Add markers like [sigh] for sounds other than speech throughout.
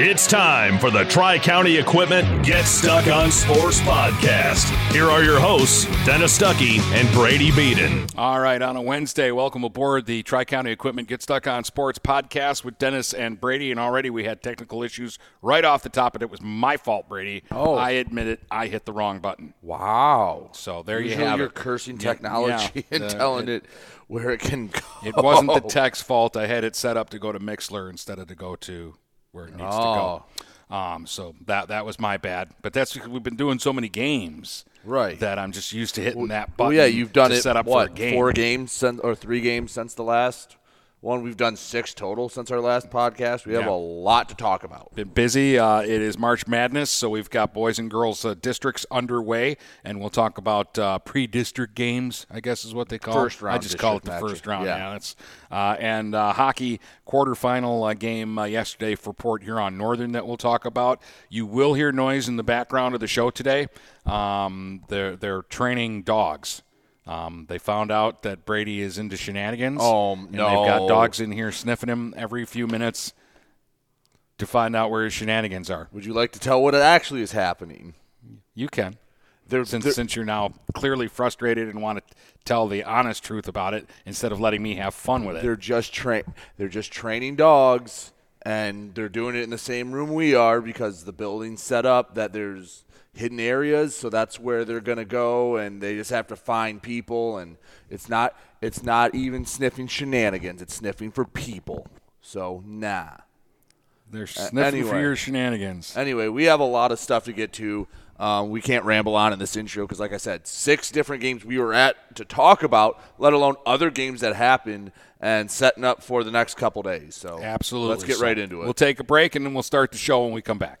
It's time for the Tri County Equipment Get Stuck on Sports podcast. Here are your hosts, Dennis Stuckey and Brady Beaton. All right, on a Wednesday, welcome aboard the Tri County Equipment Get Stuck on Sports podcast with Dennis and Brady. And already we had technical issues right off the top, and it was my fault, Brady. Oh. I admit it, I hit the wrong button. Wow. So there Usually you have you're it. cursing Yeah, technology yeah, and the- telling it, it, where it can go. It wasn't the tech's fault. I had it set up to go to Mixlr instead of to go to where it needs Oh. to go. Um, so that that was my bad. But that's because we've been doing so many games, Right. That I'm just used to hitting that Well, button. yeah, you've done to it. set up what for a game. four games or three games since the last one? We've done six total since our last podcast. We have Yeah. a lot to talk about. Been busy. Uh, it is March Madness, so we've got boys and girls uh, districts underway, and we'll talk about uh, pre-district games. I guess is what they call First it. I round just call it the first round. Yeah. Yeah, that's uh, and uh, hockey quarterfinal uh, game uh, yesterday for Port Huron Northern that we'll talk about. You will hear noise in the background of the show today. Um, they're they're training dogs. Um, they found out that Brady is into shenanigans. Oh, and They've got dogs in here sniffing him every few minutes to find out where his shenanigans are. Would you like to tell what actually is happening? You can, They're, since they're- since you're now clearly frustrated and want to tell the honest truth about it instead of letting me have fun with it. they're just train they're just training dogs and they're doing it in the same room we are because the building's set up that there's hidden areas so that's where they're going to go and they just have to find people and it's not it's not even sniffing shenanigans it's sniffing for people so nah They're sniffing for your shenanigans. Anyway, we have a lot of stuff to get to. Um, we can't ramble on in this intro because, like I said, six different games we were at to talk about, let alone other games that happened and setting up for the next couple days. So Absolutely. let's get So right into it. We'll take a break and then we'll start the show when we come back.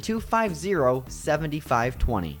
250 7520.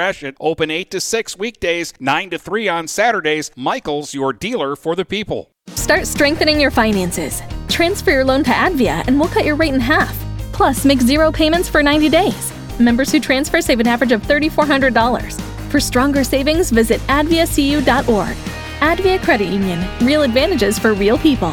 Gratiot. Open 8 to 6 weekdays, 9 to 3 on Saturdays. Michaels, your dealer for the people. Start strengthening your finances. Transfer your loan to Advia and we'll cut your rate in half. Plus, make zero payments for 90 days. Members who transfer save an average of $3,400. For stronger savings, visit adviacu.org. Advia Credit Union. Real advantages for real people.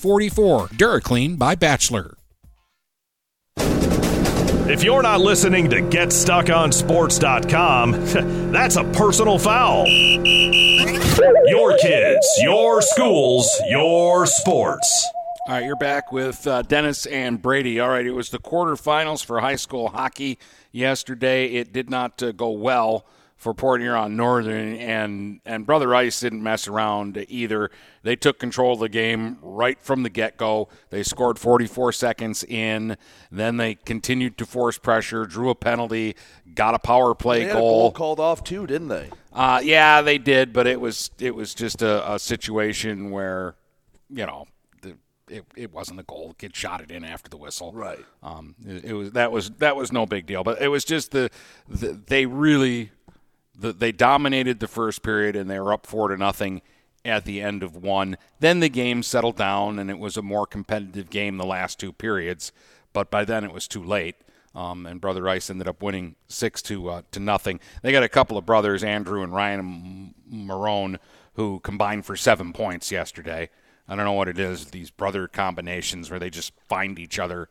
44. DuraClean by Bachelor. If you're not listening to GetStuckOnSports.com, [laughs] that's a personal foul. Your kids, your schools, your sports. All right, you're back with uh, Dennis and Brady. All right, it was the quarterfinals for high school hockey yesterday. It did not uh, go well for Port Huron Northern, and and Brother Rice didn't mess around either. They took control of the game right from the get go. They scored 44 seconds in, then they continued to force pressure, drew a penalty, got a power play They had a goal. goal called off too, didn't they? Uh, yeah, they did, but it was it was just a, a situation where, you know, the, it, it wasn't a goal. The kid shot it in after the whistle. Right. Um, it, it was that was that was no big deal, but it was just the, the they really the, they dominated the first period and they were up four to nothing at the end of one. Then the game settled down and it was a more competitive game the last two periods, but by then it was too late. Um, and Brother Rice ended up winning six to uh, to nothing. They got a couple of brothers, Andrew and Ryan Marone, who combined for seven points yesterday. I don't know what it is, these brother combinations where they just find each other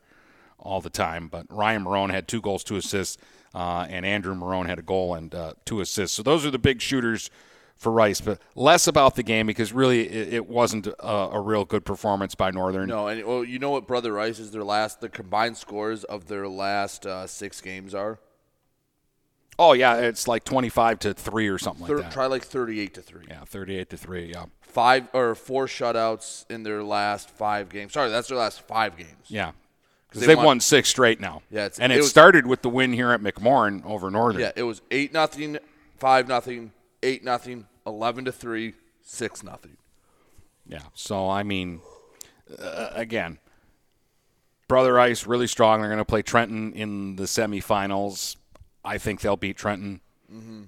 all the time. But Ryan Marone had two goals, two assists, uh, and Andrew Marone had a goal and uh, two assists. So those are the big shooters for Rice, but less about the game because really it, it wasn't a, a real good performance by Northern. No, and well, you know what Brother Rice is their last the combined scores of their last uh, six games are? Oh yeah, it's like twenty-five to three or something Thir- like that. Try like 38 to 3. yeah, thirty-eight to three. Yeah, Five or four shutouts in their last 5 games. Sorry, that's their last 5 games. yeah. Because they they've won- six straight now. Yeah, it's- and it it, was- started with the win here at McMorran over Northern. Yeah, it was 8 nothing, 5 nothing, 8 nothing, 11 to 3, 6 nothing. Yeah. So I mean, uh, again, Brother Rice really strong. They're going to play Trenton in the semifinals. I think they'll beat Trenton. Mm-hmm.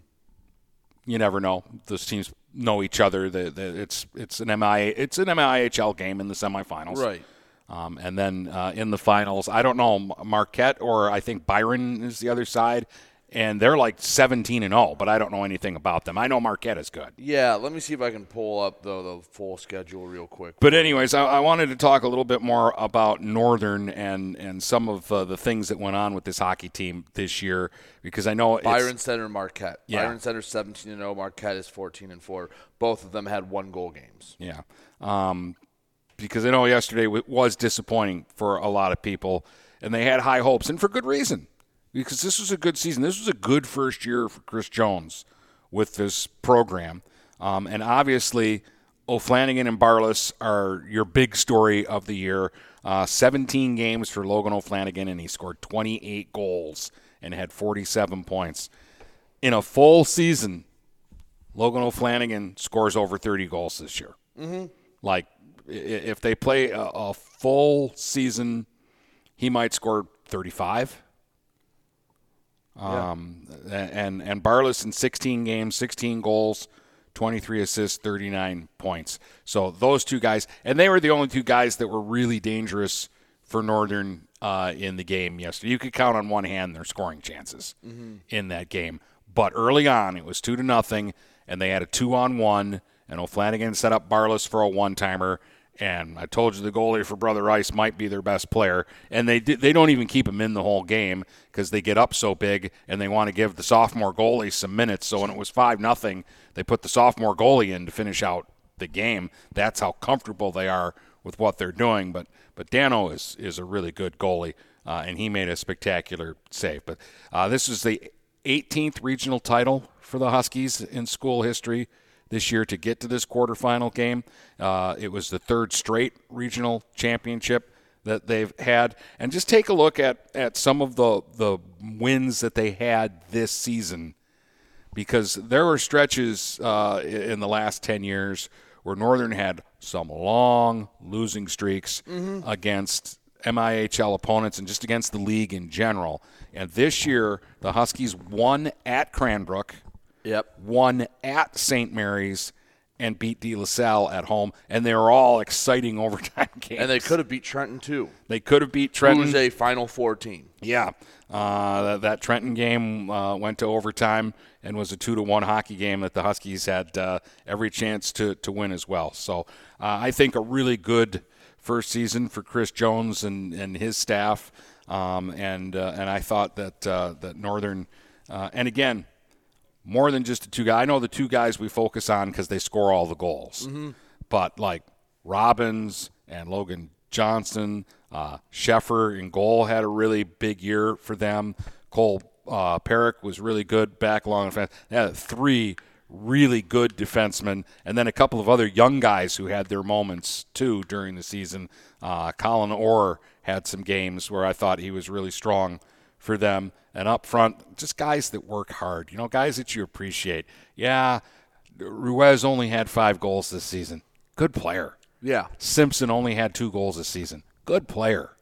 You never know. Those teams know each other. The, the, it's it's an MI it's an MIHL game in the semifinals. Right. Um, and then uh, in the finals, I don't know Marquette or I think Byron is the other side, and they're like 17 and 0, but I don't know anything about them. I know Marquette is good. Yeah, let me see if I can pull up the, the full schedule real quick. But anyways, I, I wanted to talk a little bit more about Northern and and some of uh, the things that went on with this hockey team this year because I know it's, Byron Center and Marquette. Yeah. Byron Center 17 and 0, Marquette is 14 and 4. Both of them had one goal games. Yeah. Um, because I know yesterday was disappointing for a lot of people, and they had high hopes, and for good reason. Because this was a good season. This was a good first year for Chris Jones with this program. Um, and obviously, O'Flanagan and Barless are your big story of the year. Uh, 17 games for Logan O'Flanagan, and he scored 28 goals and had 47 points. In a full season, Logan O'Flanagan scores over 30 goals this year. Mm-hmm. Like, if they play a, a full season, he might score 35. Um, and and Barlas in 16 games, 16 goals, 23 assists, 39 points. So those two guys, and they were the only two guys that were really dangerous for Northern uh, in the game yesterday. You could count on one hand their scoring chances in that game. But early on, it was two to nothing, and they had a two on one, and O'Flanagan set up Barlas for a one timer. And I told you the goalie for Brother Rice might be their best player, and they they don't even keep him in the whole game because they get up so big and they want to give the sophomore goalie some minutes. So when it was five nothing, they put the sophomore goalie in to finish out the game. That's how comfortable they are with what they're doing. But but Dano is is a really good goalie, uh, and he made a spectacular save. But uh, this is the 18th regional title for the Huskies in school history this year to get to this quarterfinal game. Uh, it was the third straight regional championship that they've had. And just take a look at, at some of the, the wins that they had this season because there were stretches uh, in the last 10 years where Northern had some long losing streaks against MIHL opponents and just against the league in general. And this year, the Huskies won at Cranbrook, Yep. won at St. Mary's, and beat De La Salle at home. And they were all exciting [laughs] overtime games. And they could have beat Trenton too. They could have beat Trenton. Who's a Final Four team. Yeah, uh, that, that Trenton game uh, went to overtime and was a two to one hockey game that the Huskies had uh, every chance to to win as well. So uh, I think a really good first season for Chris Jones and, and his staff. Um, and uh, and I thought that uh, that Northern uh, and again more than just the two guys. I know the two guys we focus on because they score all the goals, but like Robbins and Logan Johnson, uh, Sheffer in goal had a really big year for them. Cole uh, Perrick was really good back along the fence. They had three really good defensemen, and then a couple of other young guys who had their moments too during the season. Uh, Colin Orr had some games where I thought he was really strong for them. And up front, just guys that work hard, you know, guys that you appreciate. Yeah, Ruiz only had five goals this season. Good player. Yeah. Simpson only had two goals this season. Good player.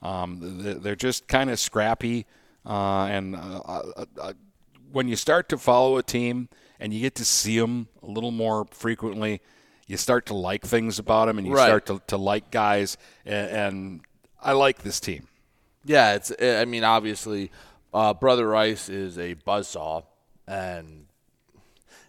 Um, they're just kind of scrappy. Uh, and uh, uh, uh, when you start to follow a team and you get to see them a little more frequently, you start to like things about them and you Right. start to, to like guys. And, and I like this team. Yeah, it's. I mean, obviously, uh, Brother Rice is a buzzsaw, and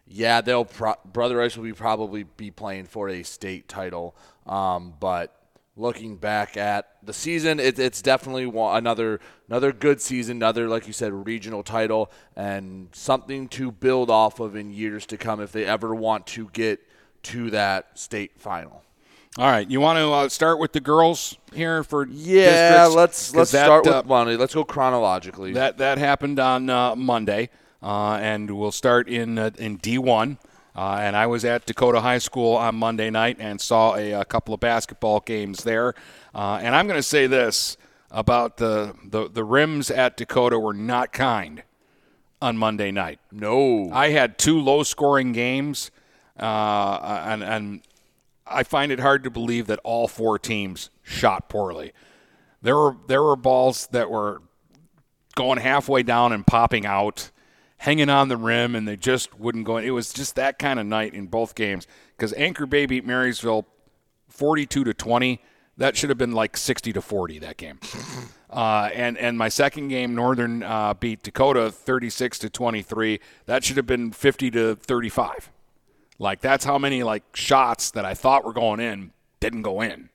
yeah, they'll pro- Brother Rice will be probably be playing for a state title. Um, but looking back at the season, it, it's definitely wa- another another good season, another like you said, regional title, and something to build off of in years to come if they ever want to get to that state final. All right, you want to uh, start with the girls here for Yeah, districts? let's let's that, start uh, with Monday. Let's go chronologically. That that happened on uh, Monday, uh, and we'll start in uh, in D1. Uh, and I was at Dakota High School on Monday night and saw a, a couple of basketball games there. Uh, and I'm going to say this about the, the the rims at Dakota were not kind on Monday night. no, I had two low scoring games, uh, and, and I find it hard to believe that all four teams shot poorly. There were there were balls that were going halfway down and popping out, hanging on the rim, and they just wouldn't go in. It was just that kind of night in both games because Anchor Bay beat Marysville 42 to 20. That should have been like 60 to 40 that game. [laughs] Uh, and and my second game, Northern uh, beat Dakota 36 to 23. That should have been 50 to 35. Like that's how many like shots that I thought were going in didn't go in.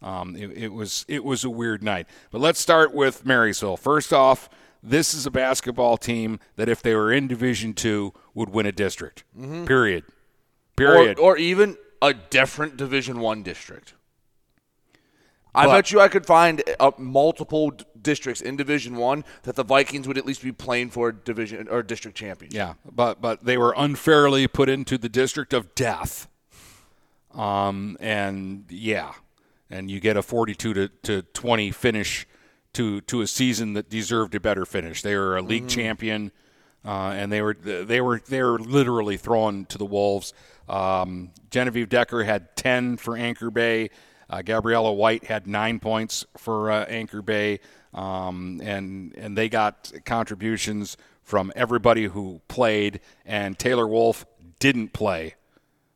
Um, it, it was it was a weird night. But let's start with Marysville. First off, this is a basketball team that if they were in Division Two would win a district. Period. or, Period. or even a different Division One district. I But- bet you I could find uh, multiple d- districts in Division One that the Vikings would at least be playing for division or district championship. Yeah, but but they were unfairly put into the district of death. Um, and yeah, and you get a 42 to, to 20 finish to to a season that deserved a better finish. They were a league champion, uh, and they were they were they were literally thrown to the wolves. Um, Genevieve Decker had 10 for Anchor Bay. Uh, Gabriella White had nine points for uh, Anchor Bay. um, and and they got contributions from everybody who played, and Taylor Wolf didn't play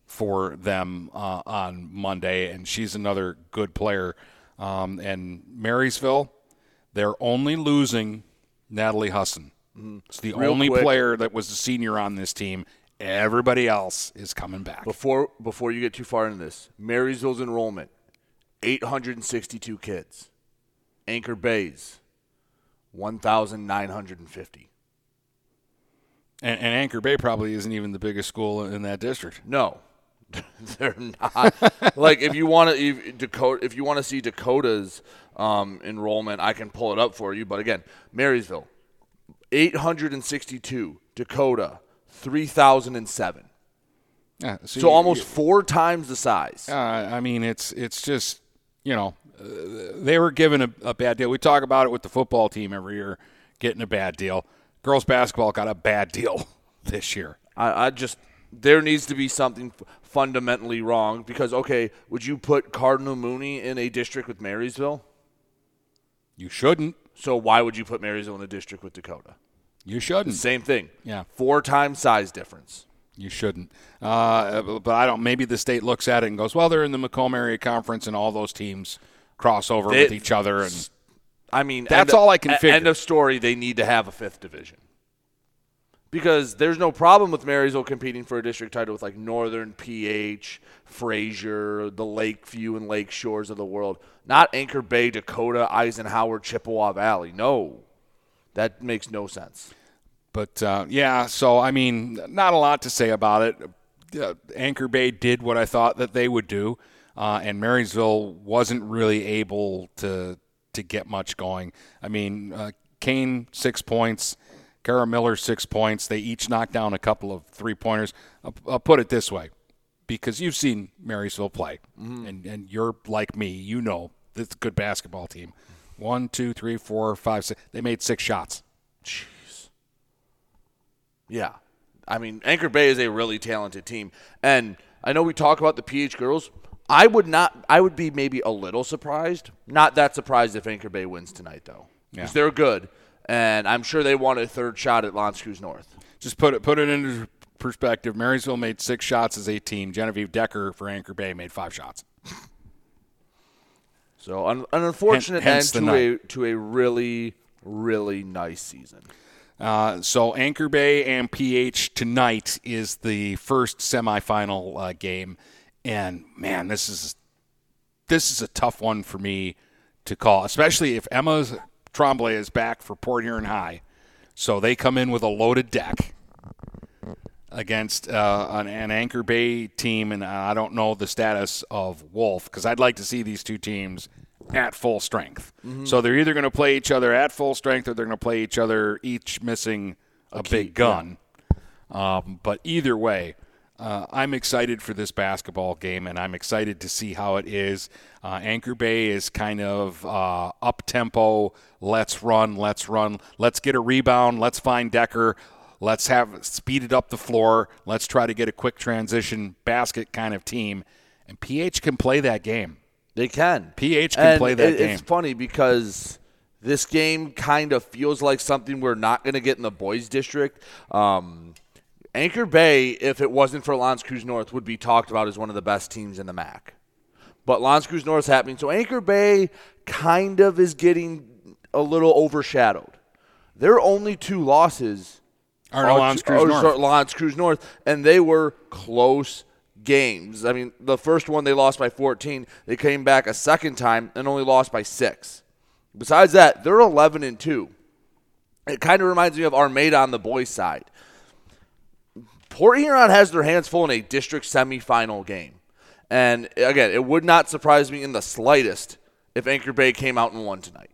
for them uh, on Monday, and she's another good player. Um, and Marysville, they're only losing Natalie Husson. It's the Real only quick. player that was a senior on this team. Everybody else is coming back. Before before you get too far into this, Marysville's enrollment, 862 kids. Anchor Bays, 1,950. And, and Anchor Bay probably isn't even the biggest school in that district. No, [laughs] they're not. like if you want to, if Dakota, if you want to see Dakota's um, enrollment, I can pull it up for you. But again, Marysville, 862. Dakota, 3,007. Yeah, So you- almost four times the size. Uh, I mean, it's it's just you know they were given a, a bad deal. We talk about it with the football team every year, getting a bad deal. Girls basketball got a bad deal [laughs] this year. I, I just there needs to be something fundamentally wrong because okay, would you put Cardinal Mooney in a district with Marysville? You shouldn't. So why would you put Marysville in a district with Dakota? You shouldn't. Same thing. Yeah. Four times size difference. You shouldn't. Uh, but I don't. Maybe the state looks at it and goes, "Well, they're in the Macomb area conference, and all those teams cross over They- with each other." And I mean, That's all I can figure. End of story. They need to have a fifth division because there's no problem with Marysville competing for a district title with like Northern, PH, Fraser, the Lakeview and Lake Shores of the world. Not Anchor Bay, Dakota, Eisenhower, Chippewa Valley. No, that makes no sense. But uh, yeah, so I mean, not a lot to say about it. Uh, Anchor Bay did what I thought that they would do, uh, and Marysville wasn't really able to to get much going. I mean, uh, Kane six points, Kara Miller six points. They each knocked down a couple of three pointers. I'll, I'll put it this way, because you've seen Marysville play, and and you're like me, you know it's a good basketball team. One, two, three, four, five, six. They made six shots. Yeah. I mean, Anchor Bay is a really talented team. And I know we talk about the PH girls. I would not I would be maybe a little surprised. Not that surprised if Anchor Bay wins tonight though. Because Yeah. they're good. And I'm sure they want a third shot at L'Anse Creuse North. just put it put it into perspective. Marysville made six shots as 18. Genevieve Decker for Anchor Bay made five shots. So un- an unfortunate Hence end to a to a really, really nice season. Uh, so Anchor Bay and PH tonight is the first semifinal uh, game, and man, this is this is a tough one for me to call, especially if Emma Tremblay is back for Port Huron High. So they come in with a loaded deck against uh, an, an Anchor Bay team, and I don't know the status of Wolf because I'd like to see these two teams at full strength. So they're either going to play each other at full strength, or they're going to play each other each missing a, big gun. Um, but either way, uh, I'm excited for this basketball game, and I'm excited to see how it is. Uh, Anchor Bay is kind of uh, up tempo. Let's run, let's run, let's get a rebound, let's find Decker, let's have speed it up the floor, let's try to get a quick transition basket kind of team. And PH can play that game. They can. PH can And play that it- game. It's funny because this game kind of feels like something we're not going to get in the boys' district. Um, Anchor Bay, if it wasn't for L'Anse Creuse North, would be talked about as one of the best teams in the MAC. But L'Anse Creuse North's happening, so Anchor Bay kind of is getting a little overshadowed. Their only two losses Are to L'Anse Creuse are- North. are L'Anse Creuse North, and they were close games. I mean, the first one they lost by 14. They came back a second time and only lost by six. Besides that, they're 11 and two. It kind of reminds me of Armada on the boys' side. Port Huron has their hands full in a district semifinal game. And again, it would not surprise me in the slightest if Anchor Bay came out and won tonight.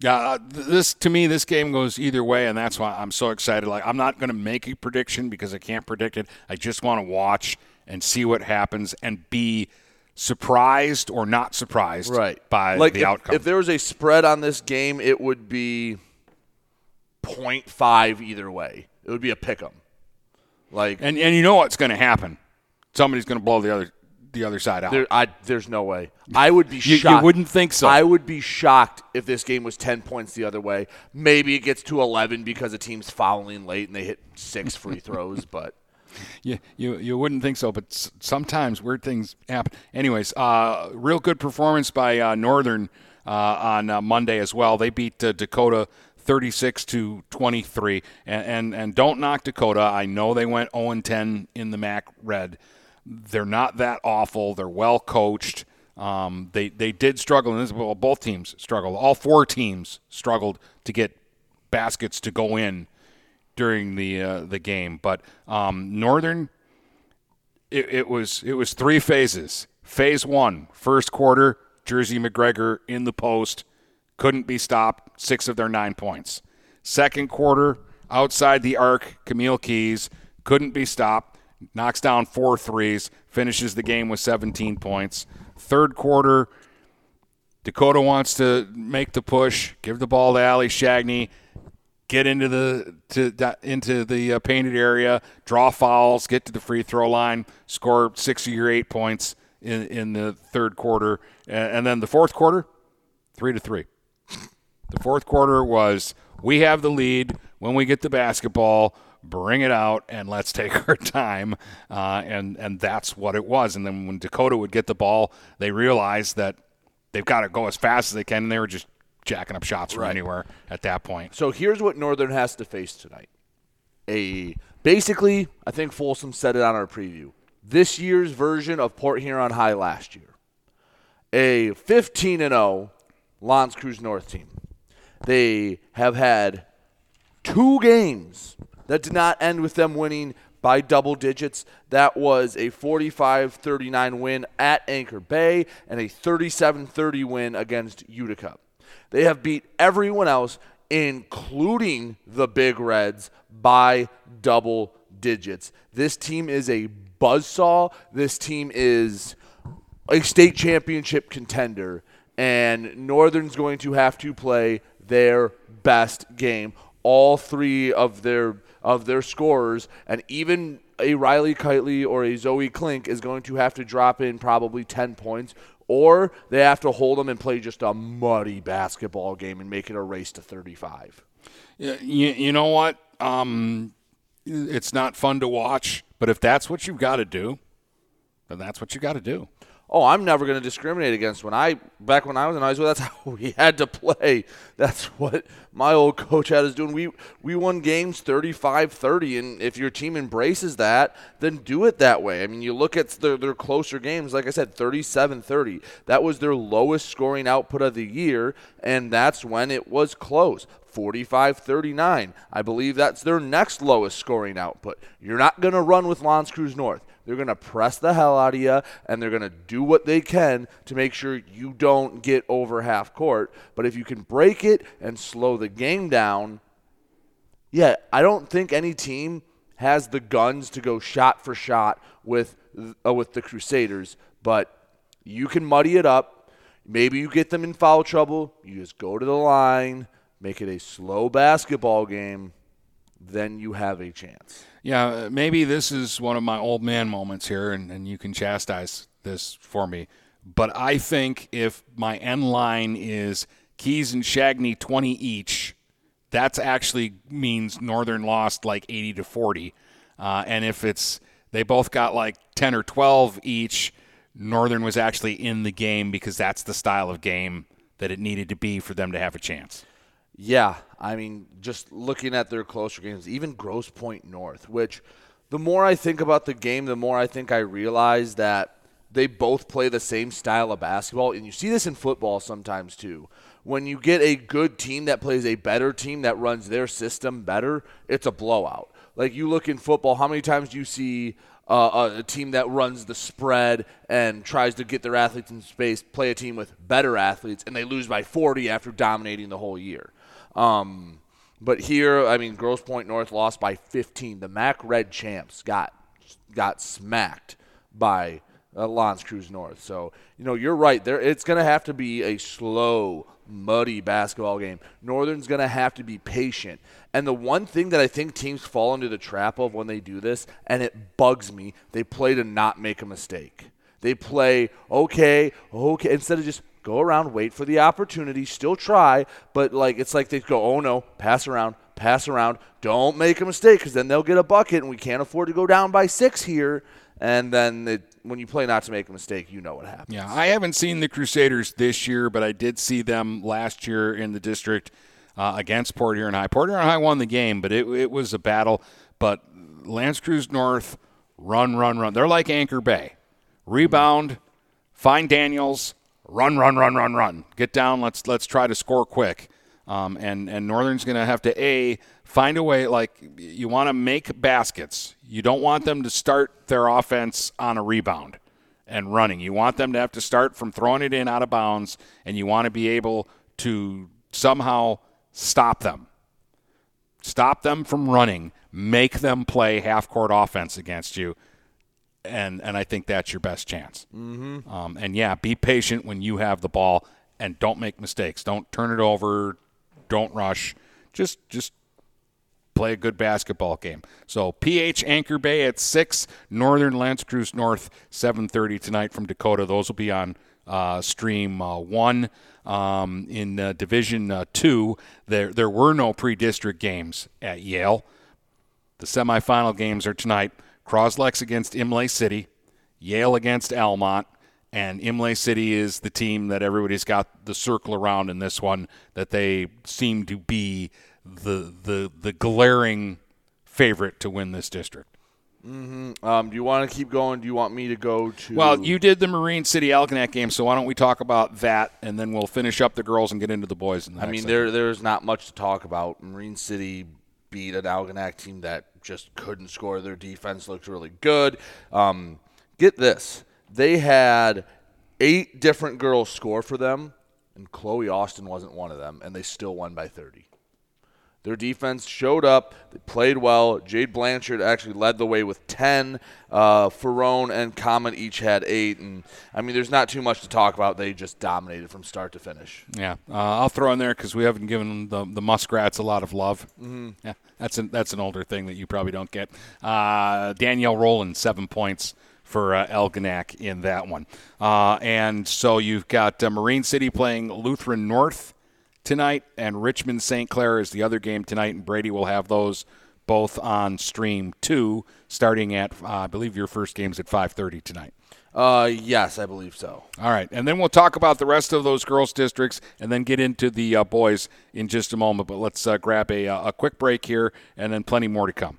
Yeah, uh, this to me, this game goes either way, and that's why I'm so excited. Like, I'm not going to make a prediction because I can't predict it. I just want to watch and see what happens and be surprised or not surprised right. by like the if, outcome. If there was a spread on this game, it would be 0.5 either way. It would be a pick 'em. Like and and you know what's going to happen? Somebody's going to blow the other the other side out. There, I, there's no way. I would be [laughs] You- you wouldn't think so. I would be shocked if this game was 10 points the other way. Maybe it gets to 11 because a team's fouling late and they hit six free throws, [laughs] but You, you you wouldn't think so, but sometimes weird things happen. Anyways, uh, real good performance by uh, Northern uh, on uh, Monday as well. They beat uh, Dakota 36 to 23, and, and and don't knock Dakota. I know they went 0 10 in the MAC Red. They're not that awful. They're well coached. Um, they they did struggle in this. Well, both teams struggled. All four teams struggled to get baskets to go in during the uh, the game. But um, Northern, it, it was it was three phases. Phase one, first quarter, Jersey McGregor in the post, couldn't be stopped. Six of their nine points. Second quarter, outside the arc, Camille Keys couldn't be stopped. Knocks down four threes, finishes the game with 17 points. Third quarter, Dakota wants to make the push, give the ball to Ali Shagney, get into the to into the uh, painted area, draw fouls, get to the free throw line, score six your eight points in in the third quarter, and then the fourth quarter, three to three. The fourth quarter was we have the lead when we get the basketball. Bring it out and let's take [laughs] our time, uh, and and that's what it was. And then when Dakota would get the ball, they realized that they've got to go as fast as they can, and they were just jacking up shots from anywhere at that point. So here's what Northern has to face tonight. A basically, I think Folsom said it on our preview. This year's version of Port Huron High last year. A 15 and 0 L'Anse Creuse North team. They have had two games that did not end with them winning by double digits. That was a 45 39 win at Anchor Bay and a 37 30 win against Utica. They have beat everyone else, including the Big Reds, by double digits. This team is a buzzsaw. This team is a state championship contender, and Northern's going to have to play their best game. All three of their of their scorers, and even a Riley Kitely or a Zoe Klink is going to have to drop in probably ten points, or they have to hold them and play just a muddy basketball game and make it a race to thirty-five. You, you know what? Um, it's not fun to watch, but if that's what you've got to do, then that's what you got to do. Oh, I'm never going to discriminate against when I back when I was in high school. That's [laughs] how we had to play. That's what my old coach had us doing. We we won games 35-30, and if your team embraces that, then do it that way. I mean, you look at their, their closer games. Like I said, 37-30. That was their lowest scoring output of the year, and that's when it was close. 45 39. I believe that's their next lowest scoring output. You're not going to run with L'Anse Creuse North. They're going to press the hell out of you, and they're going to do what they can to make sure you don't get over half court. But if you can break it and slow the game down, yeah, I don't think any team has the guns to go shot for shot with uh, with the Crusaders, but you can muddy it up. Maybe you get them in foul trouble. You just go to the line, make it a slow basketball game, then you have a chance. Yeah, maybe this is one of my old man moments here, and, and you can chastise this for me. But I think if my end line is Keys and Shagney 20 each, that's actually means Northern lost like 80 to 40. Uh, and if it's they both got like 10 or 12 each, Northern was actually in the game because that's the style of game that it needed to be for them to have a chance. Yeah, I mean, just looking at their closer games, even Grosse Pointe North, which the more I think about the game, the more I think I realize that they both play the same style of basketball. And you see this in football sometimes too. When you get a good team that plays a better team that runs their system better, it's a blowout. Like you look in football, how many times do you see uh, a, a team that runs the spread and tries to get their athletes in space play a team with better athletes and they lose by 40 after dominating the whole year? Um, but here, I mean, Grosse Pointe North lost by 15. The MAC Red champs got got smacked by uh, L'Anse Creuse North. So you know, you're right. There, it's going to have to be a slow, muddy basketball game. Northern's going to have to be patient. And the one thing that I think teams fall into the trap of when they do this, and it bugs me, they play to not make a mistake. They play okay, okay, instead of just go around, wait for the opportunity, still try, but like it's like they go, oh no, pass around, pass around, don't make a mistake because then they'll get a bucket and we can't afford to go down by six here. And then it, when you play not to make a mistake, you know what happens. Yeah, I haven't seen the Crusaders this year, but I did see them last year in the district uh, against Port Huron High. Port Huron High won the game, but it, it was a battle. But L'Anse Creuse North, run, run, run. They're like Anchor Bay. Rebound, find Daniels, run, run, run, run, run. Get down. Let's let's try to score quick. Um, and and Northern's going to have to a find a way. Like you want to make baskets. You don't want them to start their offense on a rebound and running. You want them to have to start from throwing it in out of bounds, and you want to be able to somehow stop them. Stop them from running. Make them play half court offense against you. And, and I think that's your best chance. Mm-hmm. Um, and yeah, be patient when you have the ball and don't make mistakes. Don't turn it over. Don't rush. Just just play a good basketball game. So PH Anchor Bay at six, Northern L'Anse Creuse North seven thirty tonight from Dakota. Those will be on uh, stream uh, one. Um, in uh, Division uh, two, there there were no pre-district games at Yale. The semifinal games are tonight. Croslex against Imlay City, Yale against Almont, and Imlay City is the team that everybody's got the circle around in this one. That they seem to be the the the glaring favorite to win this district. Mm-hmm. Um, do you want to keep going? Do you want me to go to? Well, you did the Marine City Algonac game, so why don't we talk about that, and then we'll finish up the girls and get into the boys. The I mean, there there's not much to talk about. Marine City beat an Algonac team that just couldn't score. Their defense looked really good. Um, get this: they had eight different girls score for them, and Chloe Austin wasn't one of them, and they still won by 30. Their defense showed up. They played well. Jade Blanchard actually led the way with 10. Uh, Ferrone and Common each had eight. And, I mean, there's not too much to talk about. They just dominated from start to finish. Yeah. Uh, I'll throw in there because we haven't given the, the Muskrats a lot of love. Mm-hmm. Yeah. That's an, that's an older thing that you probably don't get. Uh, Danielle Rowland, seven points for uh, Algonac in that one. Uh, and so you've got uh, Marine City playing Lutheran North tonight, and Richmond St. Clair is the other game tonight, and Brady will have those both on stream two, starting at uh, I believe your first game's at 5:30 tonight. Uh, yes, I believe so. All right, and then we'll talk about the rest of those girls' districts, and then get into the uh, boys in just a moment. But let's uh, grab a, uh, a quick break here, and then plenty more to come.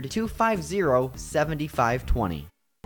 250 7520.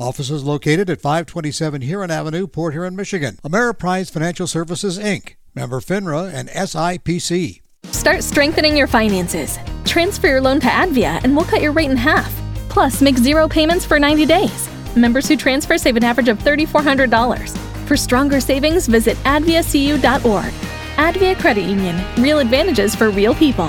Offices located at 527 Huron Avenue, Port Huron, Michigan. Ameriprise Financial Services, Inc., Member FINRA and SIPC. Start strengthening your finances. Transfer your loan to Advia and we'll cut your rate in half. Plus, make zero payments for 90 days. Members who transfer save an average of $3,400. For stronger savings, visit adviacu.org. Advia Credit Union. Real advantages for real people.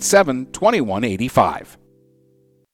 987 2185.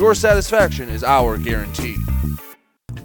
your satisfaction is our guarantee.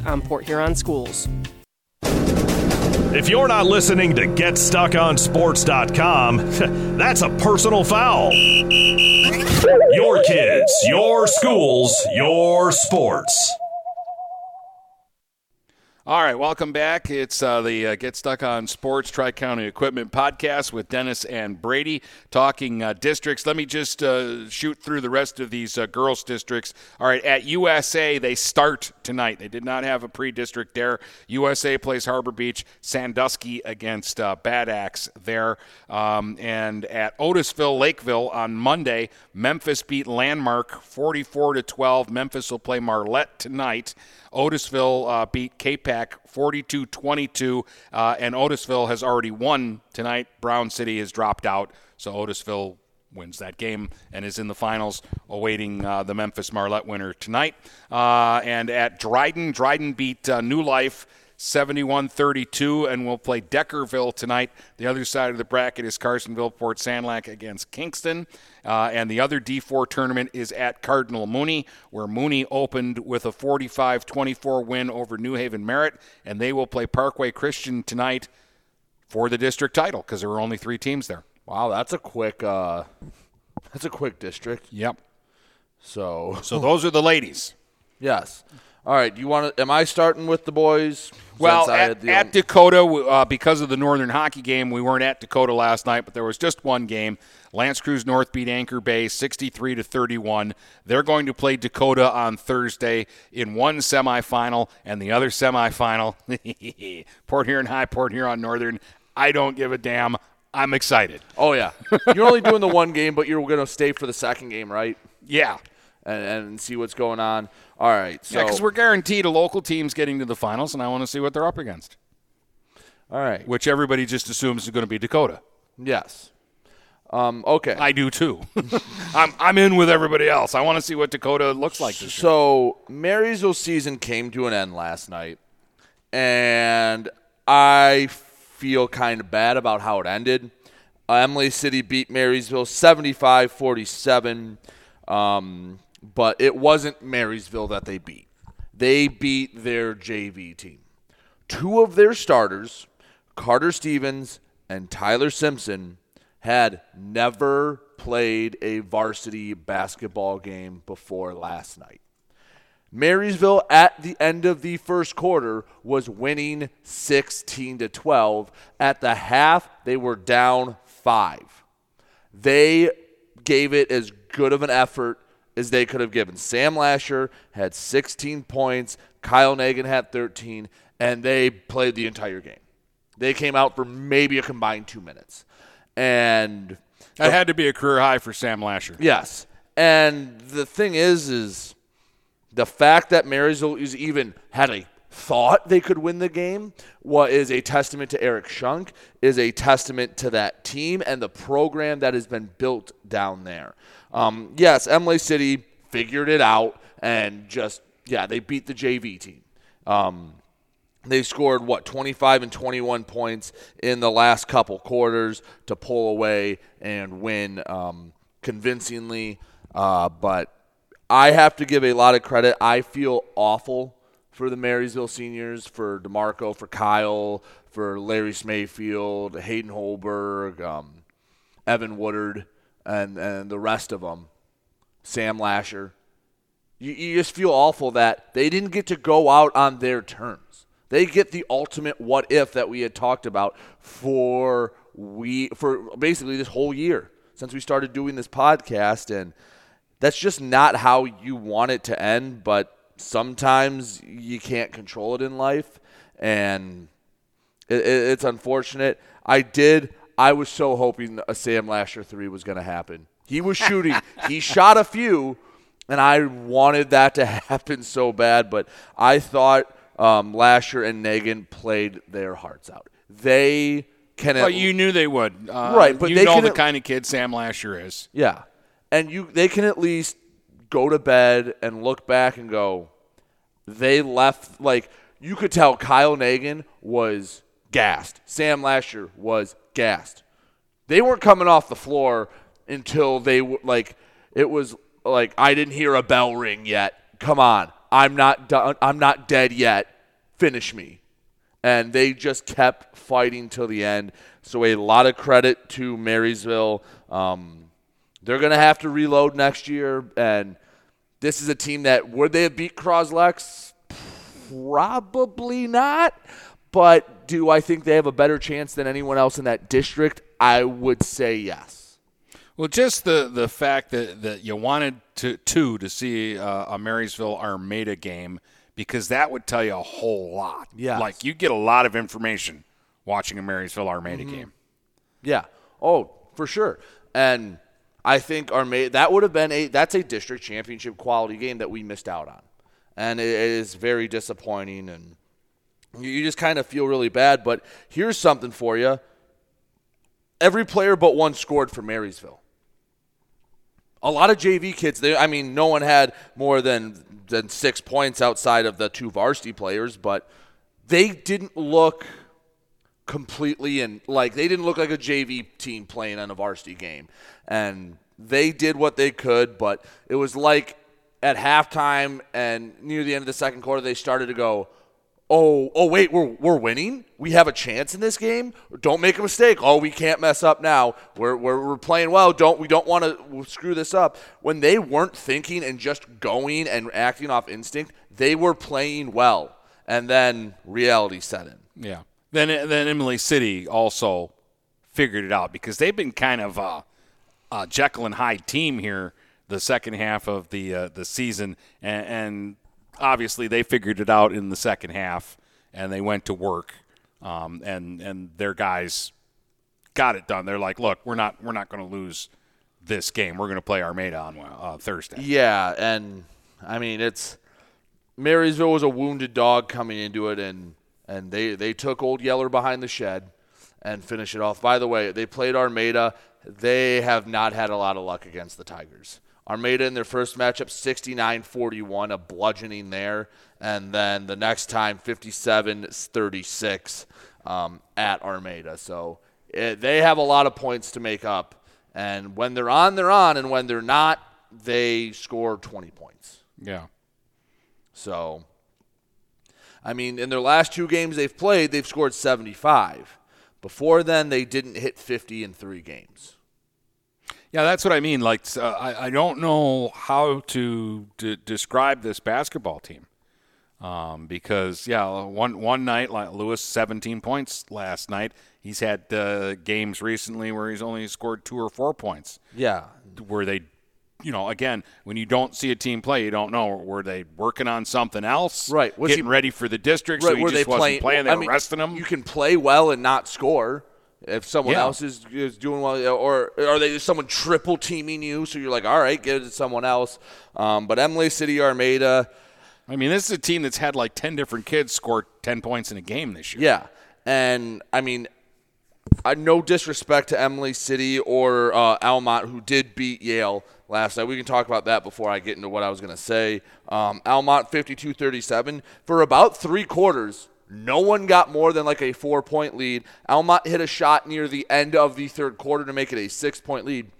on Port Huron schools. If you're not listening to GetStuckOnSports.com, [laughs] that's a personal foul. Your kids, your schools, your sports. All right, welcome back. It's uh, the uh, Get Stuck on Sports Tri County Equipment podcast with Dennis and Brady talking uh, districts. Let me just uh, shoot through the rest of these uh, girls' districts. All right, at USA, they start tonight. They did not have a pre district there. USA plays Harbor Beach, Sandusky against uh, Bad Axe there. Um, and at Otisville, Lakeville on Monday, Memphis beat Landmark 44 to 12. Memphis will play Marlette tonight. Otisville beat KPAC 42 22, uh, and Otisville has already won tonight. Brown City has dropped out, so Otisville wins that game and is in the finals, awaiting uh, the Memphis Marlette winner tonight. Uh, and at Dryden, Dryden beat uh, New Life 71 32, and we'll play Deckerville tonight. The other side of the bracket is Carsonville Port Sanilac against Kingston. Uh, and the other D4 tournament is at Cardinal Mooney, where Mooney opened with a 45 24 win over New Haven Merritt, and they will play Parkway Christian tonight for the district title because there are only three teams there. Wow, that's a quick uh that's a quick district. Yep. So So those are the ladies. [laughs] yes. All right, do you want to am I starting with the boys? Well, at, at own- Dakota, uh, because of the Northern Hockey game, we weren't at Dakota last night, but there was just one game. L'Anse Creuse North beat Anchor Bay 63 to 31. They're going to play Dakota on Thursday in one semifinal and the other semifinal. [laughs] Port Huron High, Port Huron Northern. I don't give a damn. I'm excited. Oh yeah. You're only doing the one game, but you're going to stay for the second game, right? [laughs] Yeah. And, and see what's going on. All right. So Yeah, because we're guaranteed a local team's getting to the finals, and I want to see what they're up against, all right. which everybody just assumes is going to be Dakota. Yes. Um, okay. I do too. [laughs] I'm I'm in with everybody else. I want to see what Dakota looks like this year. So Marysville season came to an end last night, and I feel kind of bad about how it ended. Uh, Imlay City beat Marysville 75-47, um, but it wasn't Marysville that they beat. They beat their JV team. Two of their starters, Carter Stevens and Tyler Simpson, had never played a varsity basketball game before last night. Marysville at the end of the first quarter was winning 16 to 12. At the half, they were down 5. They gave it as good of an effort as they could have given. Sam Lasher had 16 points, Kyle Nagan had 13, and they played the entire game. They came out for maybe a combined two minutes. And that had to be a career high for Sam Lasher. Yes. And the thing is, is the fact that Marysville is even had a thought they could win the game what is a testament to Eric Shunk, is a testament to that team and the program that has been built down there. Um, yes, Imlay City figured it out and just yeah, they beat the JV team. Um, they scored what 25 and 21 points in the last couple quarters to pull away and win um, convincingly. Uh, but I have to give a lot of credit. I feel awful for the Marysville seniors, for DeMarco, for Kyle, for Larry Smayfield, Hayden Holberg, um, Evan Woodard, and, and the rest of them, Sam Lasher. You, you just feel awful that they didn't get to go out on their terms. They get the ultimate what if that we had talked about for we for basically this whole year since we started doing this podcast and that's just not how you want it to end, but sometimes you can't control it in life, and it, it, it's unfortunate. I did. I was so hoping a Sam Lasher three was going to happen. He was shooting. he shot a few, and I wanted that to [laughs] happen so bad. But I thought um, Lasher and Nagan played their hearts out. They can. Well, you knew they would, uh, right? But you they know the at- kind of kid Sam Lasher is. Yeah. And you they can at least go to bed and look back and go, they left like you could tell Kyle Nagan was gassed. Sam Lasher was gassed. They weren't coming off the floor until they were like it was like I didn't hear a bell ring yet. Come on. I'm not done I'm not dead yet. Finish me. And they just kept fighting till the end. So a lot of credit to Marysville. Um, they're going to have to reload next year, and this is a team that would they have beat Croslex? Probably not. But do I think they have a better chance than anyone else in that district? I would say yes. Well, just the, the fact that, that you wanted to to to see uh, a Marysville Armada game because that would tell you a whole lot. Yeah. like you get a lot of information watching a Marysville Armada Mm-hmm. game. Yeah. Oh, for sure. And I think Armada that would have been a that's a district championship quality game that we missed out on, and it is very disappointing. And you- just kind of feel really bad. But here's something for you: every player but one scored for Marysville. A lot of JV kids. They, I mean, no one had more than than six points outside of the two varsity players, but they didn't look completely and like they didn't look like a JV team playing on a varsity game. And they did what they could, but it was like at halftime and near the end of the second quarter they started to go, "Oh, oh wait, we're we're winning. We have a chance in this game. Don't make a mistake. Oh, we can't mess up now. We're we're, we're playing well. Don't we don't want to screw this up." When they weren't thinking and just going and acting off instinct, they were playing well. And then reality set in. Yeah. Then then Imlay City also figured it out because they've been kind of a, a Jekyll and Hyde team here the second half of the uh, the season, and, and obviously they figured it out in the second half, and they went to work, um, and and their guys got it done. They're like, look, we're not we're not going to lose this game. We're going to play Armada on uh, Thursday. Yeah, and I mean it's Marysville was a wounded dog coming into it, and and they they took Old Yeller behind the shed and finish it off. By the way, they played Armada. They have not had a lot of luck against the Tigers. Armada in their first matchup, 69-41, a bludgeoning there, and then the next time, 57-36 um, at Armada. So eh, they have a lot of points to make up, and when they're on, they're on, and when they're not, they score 20 points. Yeah. So, I mean, in their last two games they've played, they've scored 75. Before then, they didn't hit 50 in three games. Yeah, that's what I mean. Like, uh, I, I don't know how to d- describe this basketball team. Um, because yeah, one one night, like Lewis, seventeen points last night. He's had uh, games recently where he's only scored two or four points. Yeah. Where they, you know, again, when you don't see a team play, you don't know were they working on something else, Right. Was getting he- ready for the district, Right, so he were just they wasn't playing? playing. They I were mean, resting him. You can play well and not score if someone Yeah. else is, is doing well, or are they someone triple teaming you? So you're like, all right, give it to someone else. Um, but Imlay City Armada, I mean, this is a team that's had like ten different kids score ten points in a game this year. yeah, and I mean, I no disrespect to Imlay City or uh, Almont who did beat Yale last night. We can talk about that before I get into what I was going to say. Um, Almont 52-37 for about three quarters. No one got more than like a four point lead. Almont hit a shot near the end of the third quarter to make it a six point lead.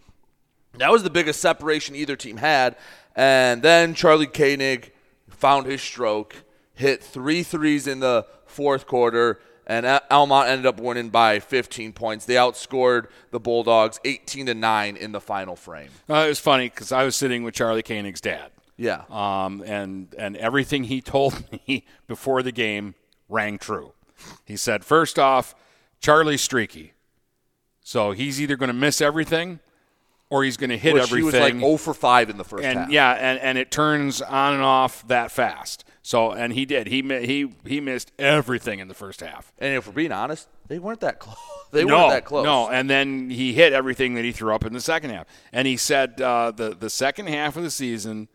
That was the biggest separation either team had. And then Charlie Koenig found his stroke, hit three threes in the fourth quarter, and Al- Almont ended up winning by 15 points. They outscored the Bulldogs 18 to 9 in the final frame. Uh, it was funny because I was sitting with Charlie Koenig's dad. Yeah. Um, and and everything he told [laughs] me before the game rang true. He said, first off, Charlie's streaky, so he's either going to miss everything or he's going to hit Which everything. he was like 0 for 5 in the first and half. yeah, and, and it turns on and off that fast. So and he did. He he he missed everything in the first half. And if we're being honest, they weren't that close. [laughs] They no, weren't that close. No, and then he hit everything that he threw up in the second half. And he said uh, the the second half of the season,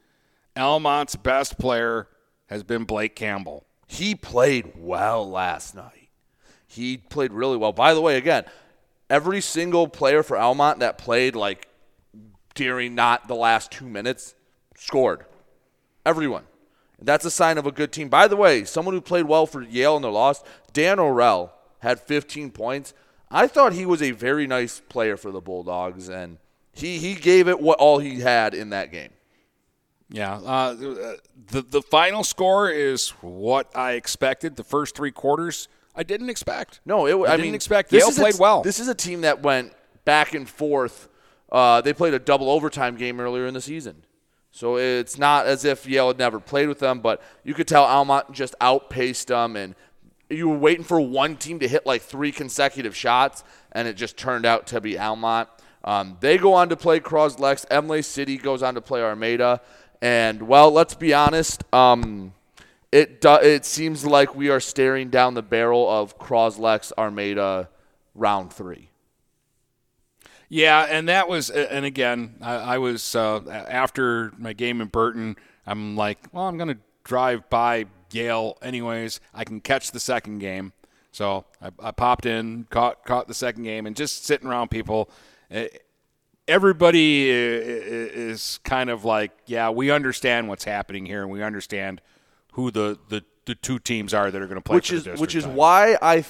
Almont's best player has been Blake Campbell. He played well last night. He played really well. By the way, again, every single player for Almont that played like during not the last two minutes scored. Everyone. That's a sign of a good team. By the way, someone who played well for Yale in their loss, Dan Orell, had 15 points. I thought he was a very nice player for the Bulldogs, and he, he gave it what all he had in that game. Yeah, uh, the the final score is what I expected. The first three quarters, I didn't expect. No, it. I, I, didn't mean, expect Yale played t- well. This is a team that went back and forth. Uh, they played a double overtime game earlier in the season, so it's not as if Yale had never played with them. But you could tell Almont just outpaced them, and you were waiting for one team to hit like three consecutive shots, and it just turned out to be Almont. Um, they go on to play Croslex. Imlay City goes on to play Armada, and well, let's be honest. Um, it do, it seems like we are staring down the barrel of Croslex Armada round three. Yeah, and that was, and again, I, I was uh, after my game in Burton. I'm like, well, I'm to drive by Yale anyways. I can catch the second game, so I, I popped in, caught caught the second game, and just sitting around people. eh, Everybody is kind of like, yeah, we understand what's happening here, and we understand who the, the, the two teams are that are going to play which for is which is title. why I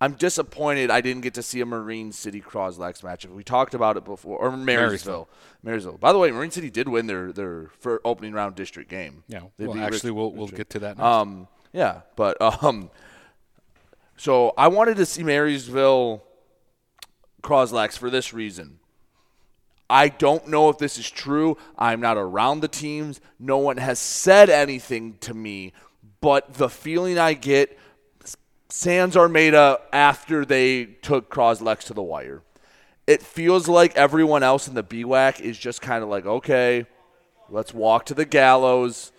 I'm disappointed I didn't get to see a Marine City Croslex matchup. We talked about it before, or Marysville. Marysville. By the way, Marine City did win their their for opening round district game. Yeah, They well, actually, Rich- we'll we'll get to that. Next. Um, yeah, but [laughs] um, so I wanted to see Marysville Croslex for this reason. I don't know if this is true. I'm not around the teams. No one has said anything to me, but the feeling I get, Sans Armada after they took Croslex to the wire. It feels like everyone else in the BWAC is just kind of like, okay, let's walk to the gallows.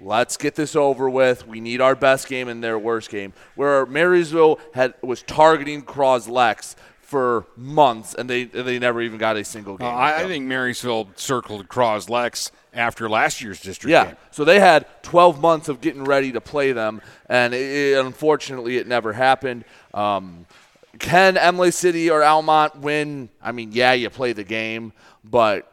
Let's get this over with. We need our best game and their worst game. Where Marysville had was targeting Croslex for months, and they they never even got a single Uh, game. I, I think Marysville circled Cross Lex after last year's district Yeah. game. So they had 12 months of getting ready to play them, and it- unfortunately, it never happened. Um, can Imlay City or Almont win? I mean, yeah, you play the game, but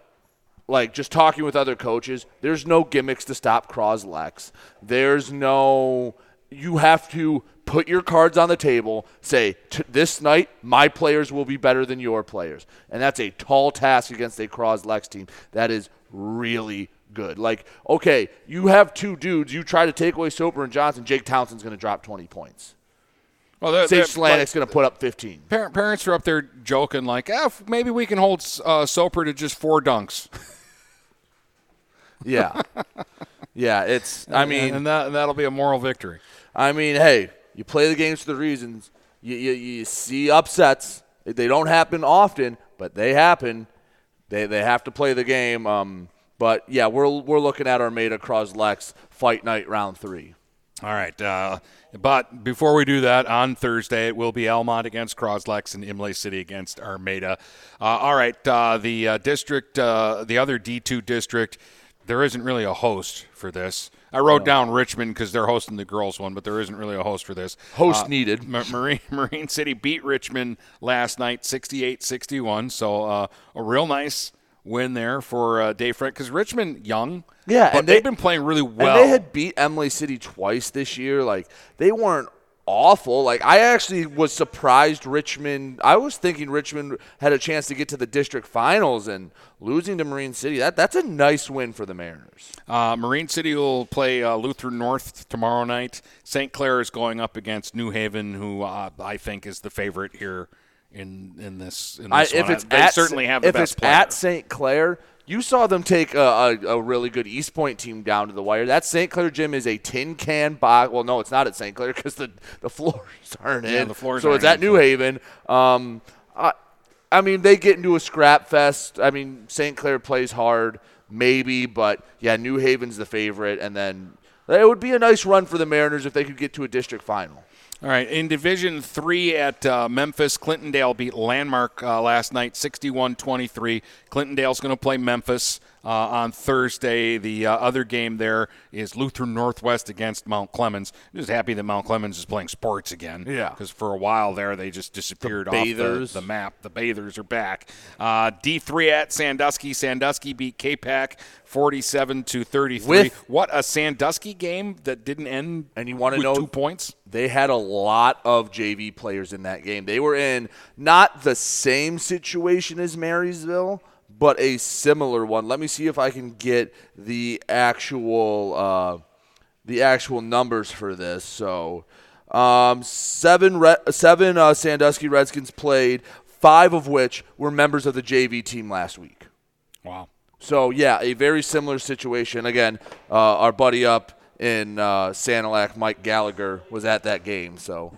like just talking with other coaches, there's no gimmicks to stop Croslex. There's no. You have to put your cards on the table. Say "T- this night, my players will be better than your players, and that's a tall task against a Croslex team that is really good. Like, okay, you have two dudes. You try to take away Soper and Johnson. Jake Townsend's going to drop 20 points. Well, they're- Sage they're- Slanik's going to put up 15. Parent, parents are up there joking like, eh, maybe we can hold uh, Soper to just four dunks. Yeah. [laughs] yeah, it's I mean and that and that'll be a moral victory. I mean, hey, you play the games for the reasons. you, you, you see upsets. They don't happen often, but they happen. They, they have to play the game. Um, but yeah, we're, we're looking at Armada Croslex fight night round three. All right. Uh, but before we do that, on Thursday, it will be Almont against Croslex and Imlay City against Armada. Uh, all right. Uh, the uh, district, uh, the other D2 district, there isn't really a host for this. I wrote down Richmond because they're hosting the girls one, but there isn't really a host for this. Host Uh, needed. [laughs] Ma- Marine, Marine City beat Richmond last night 68 61. So uh, a real nice win there for uh, Dave Frank because Richmond young. Yeah, but and they- they've been playing really well. And they had beat Imlay City twice this year. Like they weren't awful. Like I actually was surprised Richmond. I was thinking Richmond had a chance to get to the district finals and losing to Marine City. That that's a nice win for the Mariners. Uh, Marine City will play uh, Lutheran North tomorrow night. St. Clair is going up against New Haven, who uh, I think is the favorite here in in this. In I, this if one. it's they at, certainly have the if best it's player. at St. Clair, you saw them take a, a, a really good East Point team down to the wire. That St. Clair gym is a tin can box. Well, no, it's not at St. Clair because the the floors [laughs] aren't Yeah, in. the floors so it's at New Haven. Um, I, I mean, they get into a scrap fest. I mean, St. Clair plays hard, maybe, but yeah, New Haven's the favorite, and then it would be a nice run for the Mariners if they could get to a district final. All right, in Division Three at uh, Memphis, Clintondale beat Landmark uh, last night, 61-23. Clintondale's going to play Memphis uh, on Thursday. The uh, other game there is Lutheran Northwest against Mount Clemens. I'm just happy that Mount Clemens is playing sports again. Yeah. because for a while there they just disappeared off the, the map. The Bathers are back. Uh, D3 at Sandusky. Sandusky beat K-Pac 47 to 33. With- what a Sandusky game that didn't end. And you wanna know- two points? They had a lot of JV players in that game. They were in not the same situation as Marysville, but a similar one. Let me see if I can get the actual uh, the actual numbers for this. So, um, seven Re- seven uh, Sandusky Redskins played, five of which were members of the JV team last week. Wow. So yeah, a very similar situation. Again, uh, our buddy up in uh, Sanilac, Mike Gallagher, was at that game. So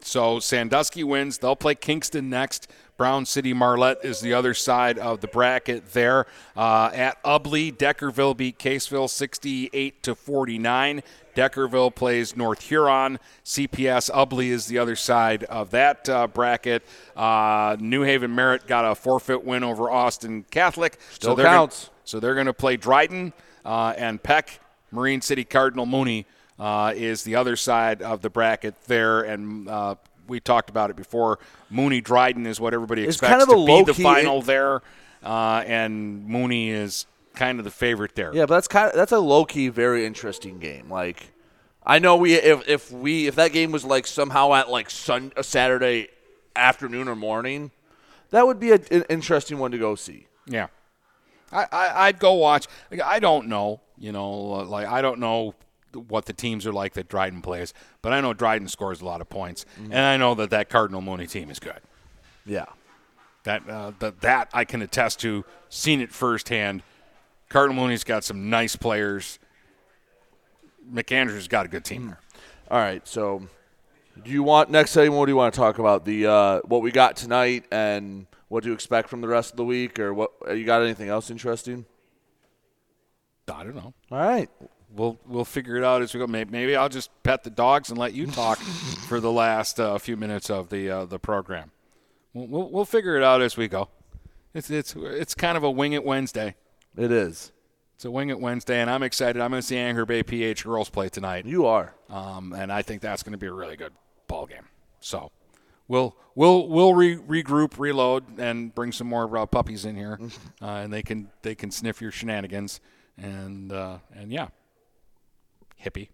So Sandusky wins. They'll play Kingston next. Brown City Marlette is the other side of the bracket there. Uh, at Ubley, Deckerville beat Caseville 68 to 49. Deckerville plays North Huron. CPS Ubley is the other side of that uh, bracket. Uh, New Haven Merritt got a forfeit win over Austin Catholic. Still they're gonna- so they're going to play Dryden uh, and Peck. Marine City Cardinal Mooney uh, is the other side of the bracket there, and uh, we talked about it before. Mooney Dryden is what everybody It's expects kind of to be the final there, uh, and Mooney is kind of the favorite there. yeah, but that's kind of that's a low key, very interesting game. Like, I know we if if we if that game was like somehow at like sun a Saturday afternoon or morning, that would be a, an interesting one to go see. Yeah. I, I, I'd go watch. I don't know, you know, like I don't know what the teams are like that Dryden plays, but I know Dryden scores a lot of points, and I know that that Cardinal Mooney team is good. Yeah. That uh, that that I can attest to, seen it firsthand. Cardinal Mooney's got some nice players. McAndrew's got a good team there. All right, so do you want next segment? What do you want to talk about? The uh, what we got tonight and what do you expect from the rest of the week, or what? You got anything else interesting? I don't know. All right, We'll we'll figure it out as we go. Maybe, maybe I'll just pet the dogs and let you talk [laughs] for the last uh, few minutes of the uh, the program. We'll, we'll we'll figure it out as we go. It's it's it's kind of a wing it Wednesday. it is. It's a wing it Wednesday, and I'm excited. I'm going to see Anchor Bay PH girls play tonight. You are. um, and I think that's going to be a really good ball game. So we'll we'll we'll re- regroup, reload, and bring some more uh, puppies in here, [laughs] uh, and they can they can sniff your shenanigans, and uh, and yeah, hippie.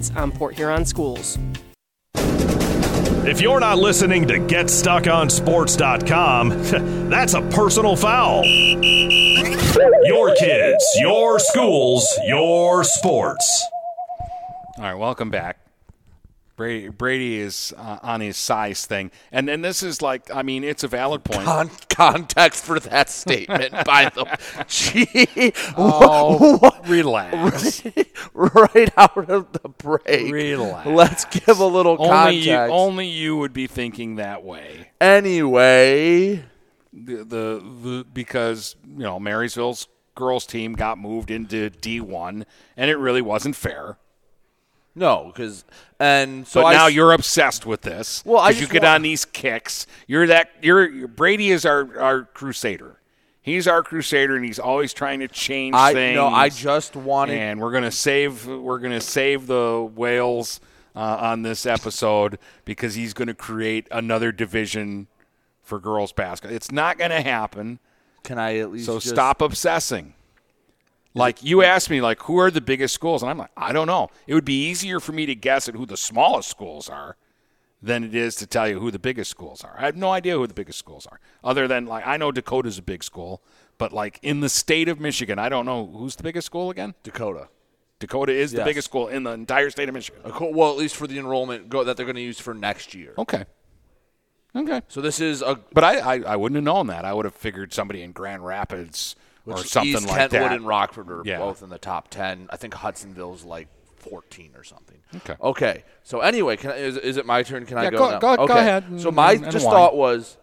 on Port Huron Schools. If you're not listening to GetStuckOnSports.com, [laughs] that's a personal foul. Your kids, your schools, your sports. All right, welcome back. Brady, Brady is uh, on his size thing, and and this is like, I mean, it's a valid point. Con- context for that statement, [laughs] by the. Gee, Oh, what- [laughs] relax. right out of the break. Relax. Let's give a little Only context. you, only you would be thinking that way. anyway, The, the the because you know Marysville's girls team got moved into D1, and it really wasn't fair. No, because and so but now you're obsessed with this. Well, I you get want- on these kicks. You're that. You're Brady is our our crusader. He's our crusader, and he's always trying to change I things. no, I just wanted. and we're gonna save we're gonna save the whales uh, on this episode because he's gonna create another division for girls basketball. It's not gonna happen. Can I at least So just- stop obsessing. Like you asked me, like who are the biggest schools, and I'm like, I don't know. It would be easier for me to guess at who the smallest schools are than it is to tell you who the biggest schools are. I have no idea who the biggest schools are, other than like I know Dakota's a big school, but like in the state of Michigan, I don't know who's the biggest school again. Dakota. Dakota is the biggest school in the entire state of Michigan. Well, at least for the enrollment go, that they're going to use for next year. Okay. Okay. So this is a But I, I, I wouldn't have known that. I would have figured somebody in Grand Rapids or Which something East like Kentwood that. and Rockford are Yeah. both in the top ten. I think Hudsonville's like 14 or something. Okay. Okay. So anyway, can I, is, is it my turn? Can I go, go- now? go- go okay. ahead So my and just whine. thought was,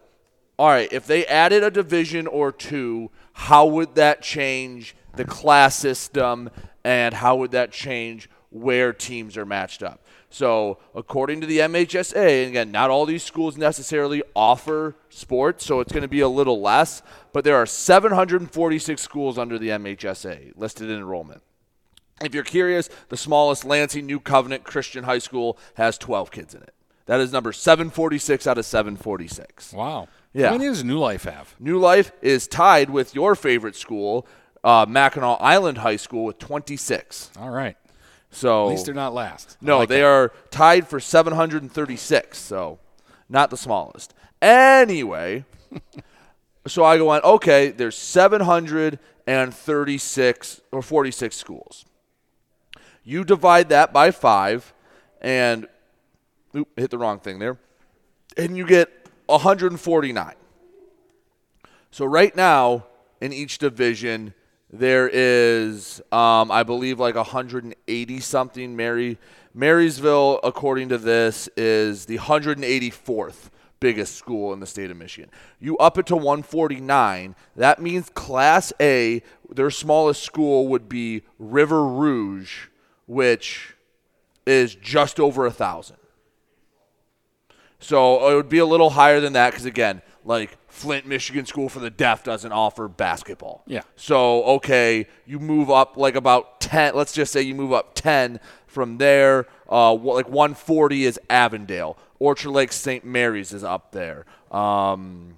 all right, if they added a division or two, how would that change the class system, and how would that change where teams are matched up? So, according to the MHSA, and again, not all these schools necessarily offer sports, so it's going to be a little less, but there are 746 schools under the MHSA listed in enrollment. If you're curious, the smallest Lansing New Covenant Christian High School has 12 kids in it. That is number 746 out of 746. Wow. Yeah. How many does New Life have? New Life is tied with your favorite school, uh, Mackinac Island High School, with 26. All right. So At least they're not last. I no, like they that. are tied for 736. So not the smallest. Anyway, [laughs] so I go on. Okay, there's 736 or 46 schools. You divide that by five, and oop, hit the wrong thing there, and you get 149. So right now in each division there is, um, I believe, like 180 something. Mary Marysville, according to this, is the 184th biggest school in the state of Michigan. You up it to 149. That means Class A, their smallest school would be River Rouge, which is just over a thousand. So it would be a little higher than that because again, like Flint Michigan School for the Deaf doesn't offer basketball. Yeah. So okay, you move up like about ten. Let's just say you move up ten from there. Uh, like 140 is Avondale. Orchard Lake St. Mary's is up there. Um,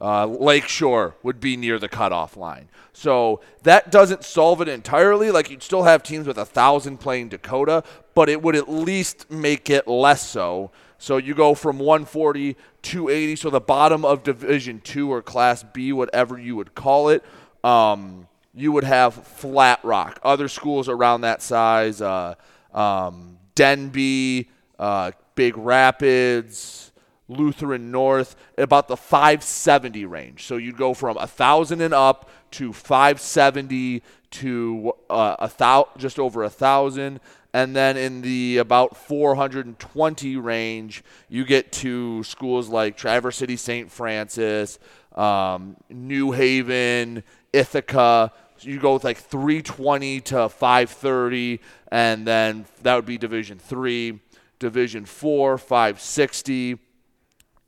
uh, Lakeshore would be near the cutoff line. So that doesn't solve it entirely. Like you'd still have teams with a thousand playing Dakota, but it would at least make it less so. So you go from 140 to 80. So the bottom of Division Two or Class B, whatever you would call it, um, you would have Flat Rock. Other schools around that size, uh, um, Denby, uh, Big Rapids, Lutheran North, about the 570 range. So you'd go from a thousand and up to 570 to uh, a thou- just over a thousand, and then in the about 420 range, you get to schools like Traverse City, St. Francis, um, New Haven, Ithaca. So you go with like 320 to 530, and then that would be Division Three, Division Four, 560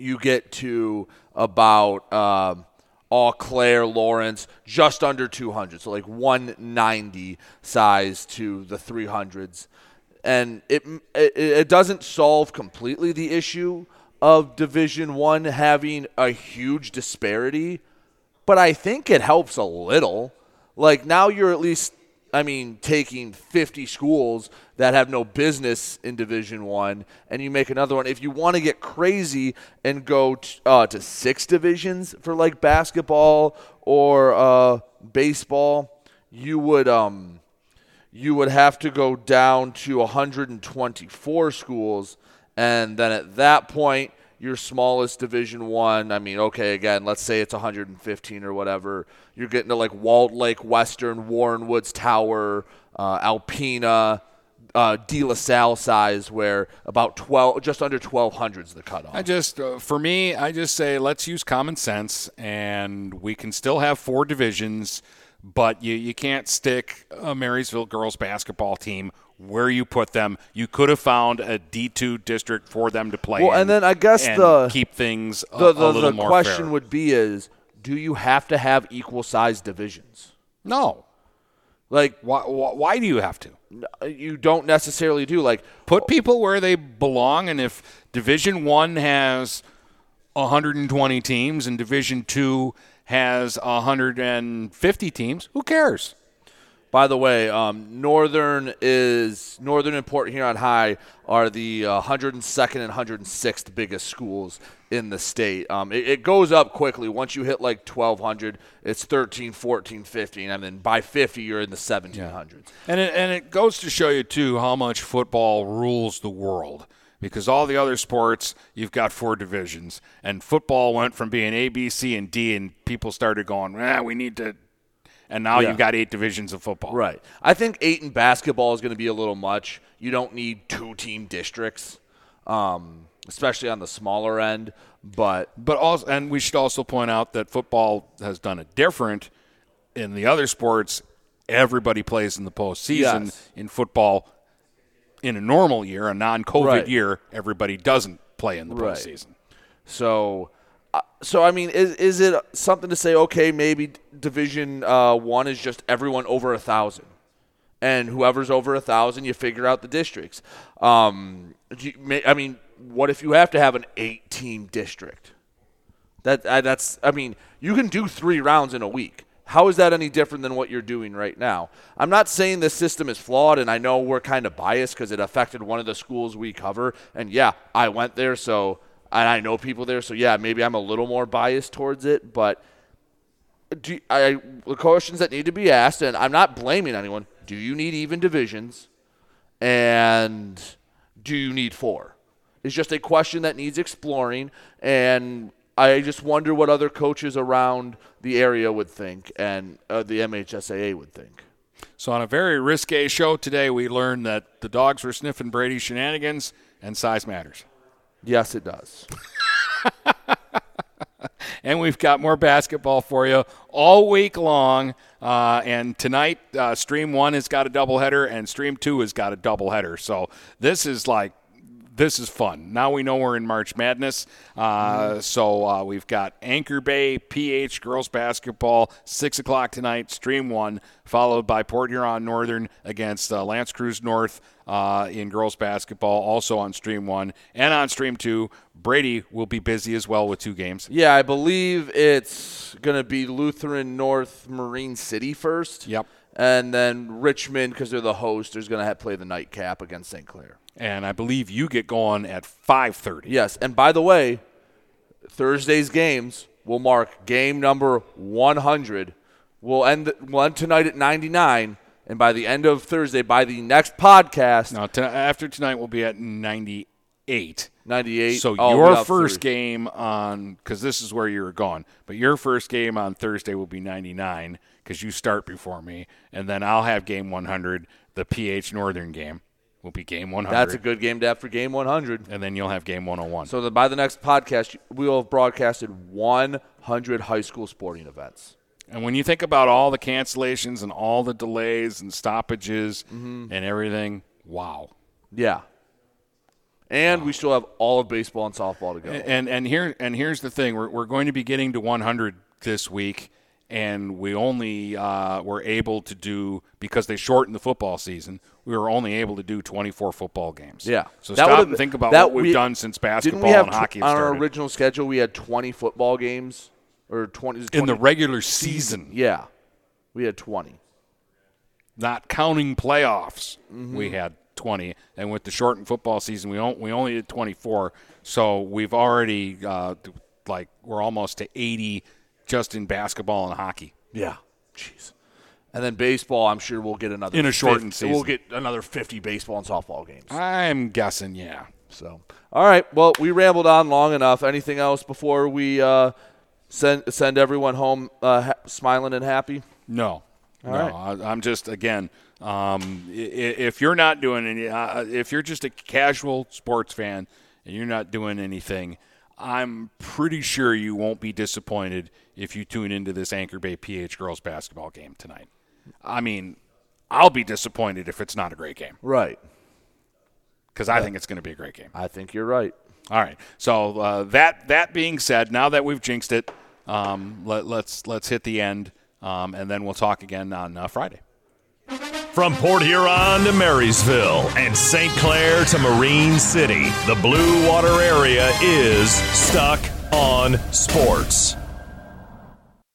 you get to about um, Eau Claire, Lawrence, just under 200. So like 190 size to the 300s. And it, it, it doesn't solve completely the issue of Division One having a huge disparity, but I think it helps a little. Like now you're at least I mean, taking 50 schools that have no business in Division One, and you make another one. If you want to get crazy and go t- uh, to six divisions for like basketball or uh, baseball, you would um, you would have to go down to 124 schools, and then at that point, your smallest Division One. I, mean, okay, again, let's say it's 115 or whatever. You're getting to like Walled Lake, Western, Warren Woods Tower, uh, Alpena, uh, De La Salle size, where about 12, just under 1,200 is the cutoff. I just, uh, for me, I just say let's use common sense, and we can still have four divisions, but you, you can't stick a Marysville girls basketball team where you put them. You could have found a D2 district for them to play Well, in and then I guess the keep things a, the, the, the question fair. would be is do you have to have equal sized divisions no. like Why, why, why do you have to? Uh, you don't necessarily do like Put people where they belong, and if Division One has 120 teams and Division Two has 150 teams, who cares? By the way um, northern is northern and port huron high are the uh, 102nd and 106th biggest schools in the state. Um, it, it goes up quickly. Once you hit like 1200 it's 13 14 15 and then by 50 you're in the 1700s And it, and it goes to show you too how much football rules the world. Because all the other sports, you've got four divisions, and football went from being A, B, C, and D, and people started going, "Ah, we need to and now Yeah. you've got eight divisions of football. Right. I think eight in basketball is going to be a little much. You don't need two team districts, um, especially on the smaller end. But But also, and we should also point out that football has done it different. In the other sports, everybody plays in the postseason. Yes. In football, in a normal year, a non-COVID Right. year, everybody doesn't play in the Right. postseason. so, so I mean, is is it something to say? Okay, maybe Division uh, One is just everyone over a thousand, and whoever's over a thousand, you figure out the districts. Um, you, I mean, what if you have to have an eight-team district? That that's I mean, you can do three rounds in a week. How is that any different than what you're doing right now? I'm not saying this system is flawed, and I know we're kind of biased because it affected one of the schools we cover. And yeah, I went there, so and I know people there, so yeah, maybe I'm a little more biased towards it. But do I the questions that need to be asked, and I'm not blaming anyone. Do you need even divisions, and do you need four? It's just a question that needs exploring, and I just wonder what other coaches around the area would think, and uh, the MHSAA would think. So, on a very risque show today, we learned that the dogs were sniffing Brady shenanigans and size matters. Yes, it does. [laughs] And we've got more basketball for you all week long. Uh, and tonight, uh, Stream 1 has got a doubleheader, and Stream 2 has got a doubleheader. So this is like. This is fun. Now we know we're in March Madness. Uh, So uh, we've got Anchor Bay PH girls basketball, 6 o'clock tonight, Stream 1, followed by Port Huron Northern against uh, L'Anse Creuse North uh, in girls basketball, also on Stream 1. And on Stream 2, Brady will be busy as well with two games. Yeah, I believe it's going to be Lutheran North Marine City first. Yep. And then Richmond, because they're the host, is going to play the nightcap against St. Clair. And I believe you get going at 5:30. Yes, and by the way, Thursday's games will mark game number 100. We'll end, we'll end tonight at 99, and by the end of Thursday, by the next podcast, Now, to, after tonight, we'll be at 98. 98. So your first three. game on because this is where you were going, but your first game on Thursday will be 99 because you start before me, and then I'll have game 100. The PH Northern game will be game 100. That's a good game to have for game 100. and then you'll have game 101. So by the next podcast, we will have broadcasted 100 high school sporting events. And when you think about all the cancellations and all the delays and stoppages Mm-hmm. and everything, wow. Yeah. And we still have all of baseball and softball to go. And and here and here's the thing: we're we're going to be getting to 100 this week, and we only uh, were able to do because they shortened the football season. We were only able to do 24 football games. Yeah. So That stop and think about that what we've we- done since basketball have and hockey on our original schedule? We had 20 football games or 20, in the regular season, Yeah, we had 20. not counting playoffs, Mm-hmm. we had 20, and with the shortened football season, we on, we only did 24. So we've already uh, like we're almost to 80 just in basketball and hockey. Yeah, jeez. And then baseball, I'm sure we'll get another In a shortened 50 We'll get another 50 baseball and softball games. I'm guessing, yeah. So, all right. Well, we rambled on long enough. Anything else before we uh, send send everyone home uh, ha- smiling and happy? No, no. right. I, I'm just again, um, if you're not doing any, uh, if you're just a casual sports fan and you're not doing anything, I'm pretty sure you won't be disappointed if you tune into this Anchor Bay PH girls basketball game tonight. I mean, I'll be disappointed if it's not a great game Right. because I think it's going to be a great game. I think you're right. All right. So uh, that that being said, now that we've jinxed it, um, let, let's let's hit the end, um, and then we'll talk again on uh, Friday. From Port Huron to Marysville and St. Clair to Marine City, the Blue Water area is stuck on sports.